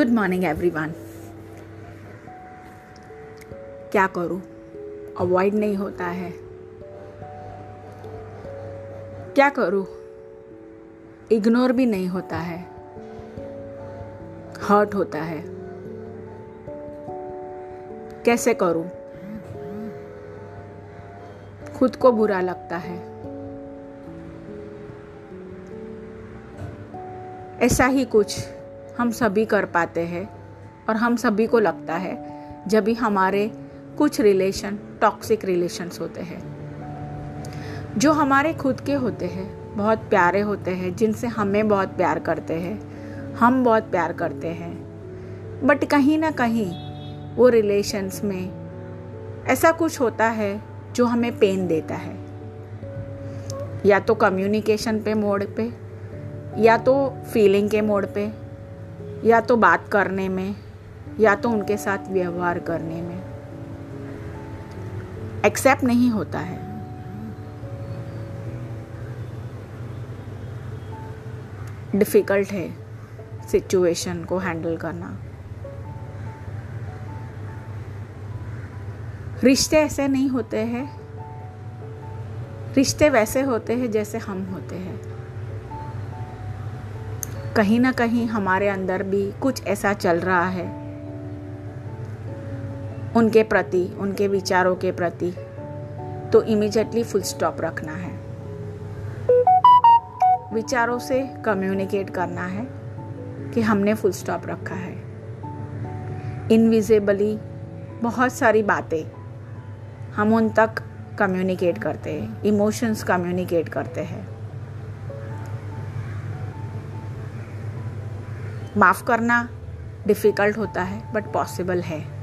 Good morning everyone क्या करूँ? Avoid नहीं होता है। क्या करूँ? इग्नोर भी नहीं होता है। हर्ट होता है। कैसे करूँ? खुद को बुरा लगता है। ऐसा ही कुछ। हम सभी कर पाते हैं और हम सभी को लगता है जब भी हमारे कुछ रिलेशन टॉक्सिक रिलेशंस होते हैं। जो हमारे खुद के होते हैं, बहुत प्यारे होते हैं, जिनसे हमें बहुत प्यार करते हैं, हम बहुत प्यार करते हैं। बट कहीं ना कहीं वो रिलेशंस में ऐसा कुछ होता है जो हमें पेन देता है। या तो कम्युनिकेशन पे मोड पे, या तो फीलिंग के मोड पे या तो बात करने में, या तो उनके साथ व्यवहार करने में। एक्सेप्ट नहीं होता है। डिफ़िकल्ट है सिचुएशन को हैंडल करना। रिश्ते ऐसे नहीं होते हैं। रिश्ते वैसे होते हैं जैसे हम होते हैं। कहीं ना कहीं हमारे अंदर भी कुछ ऐसा चल रहा है। उनके प्रति, उनके विचारों के प्रति तो इमिजिएटली फुल स्टॉप रखना है। विचारों से कम्युनिकेट करना है कि हमने फुल स्टॉप रखा है। इनविजिबली बहुत सारी बातें हम उन तक कम्युनिकेट करते हैं इमोशंस कम्युनिकेट करते हैं। माफ़ करना डिफ़िकल्ट होता है बट पॉसिबल है।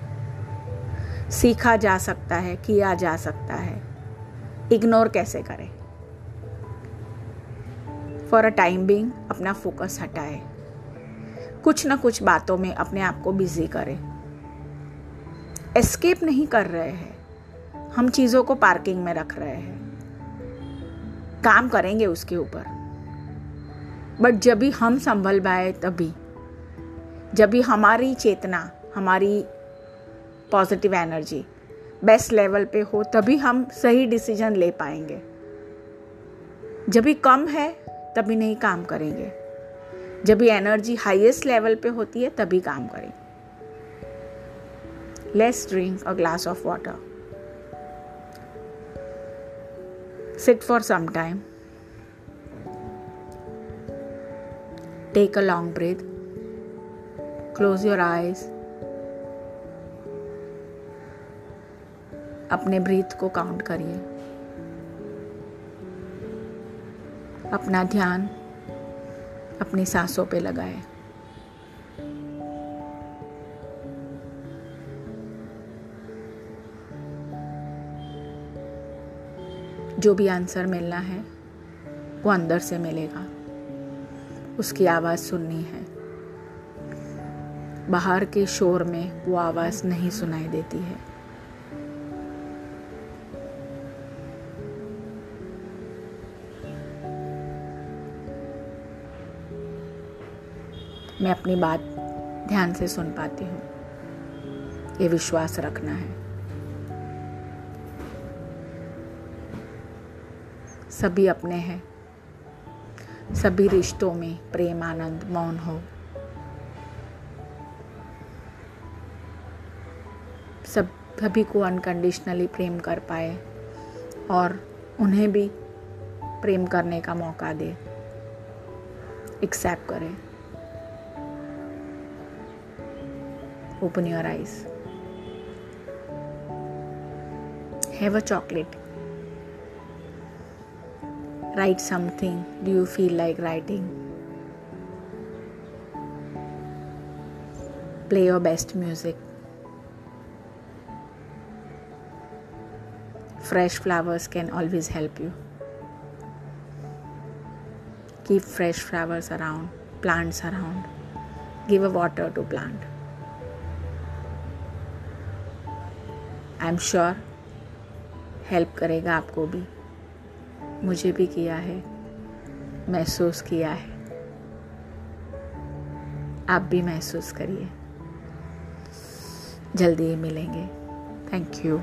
सीखा जा सकता है, किया जा सकता है। इग्नोर कैसे करें? फॉर अ टाइम बिंग अपना फोकस हटाए। कुछ ना कुछ बातों में अपने आप को बिज़ी करें। एस्केप नहीं कर रहे हैं। हम चीज़ों को पार्किंग में रख रहे हैं। काम करेंगे उसके ऊपर। बट जब भी हम संभल पाए, तभी। जब भी हमारी चेतना, हमारी पॉजिटिव एनर्जी बेस्ट लेवल पे हो, तभी हम सही डिसीज़न ले पाएँगे। जब भी कम है, तभी नहीं काम करेंगे। जब भी एनर्जी हाईएस्ट लेवल पे होती है, तभी काम करेंगे। Let's drink a glass of water sit for some time. Take a long breath. Close your eyes. अपने ब्रीथ को काउंट करिए। अपना ध्यान अपनी सांसों पे लगाए। जो भी आंसर मिलना है, वो अंदर से मिलेगा। उसकी आवाज़ सुननी है। बाहर के शोर में वो आवाज़ नहीं सुनाई देती है। मैं अपनी बात ध्यान से सुन पाती हूँ। ये विश्वास रखना है। सभी अपने हैं। सभी रिश्तों में प्रेम आनंद मौन हो। सब सभी को अनकंडीशनली प्रेम कर पाए और उन्हें भी प्रेम करने का मौका दे। एक्सेप्ट करें। Open your eyes have a chocolate right something do you feel like writing play your best music Fresh flowers can always help you. Keep fresh flowers around, plants around. Give a water to plant. I am sure help करेगा आपको भी मुझे भी किया है महसूस किया है आप भी महसूस करिए जल्दी ही मिलेंगे थैंक यू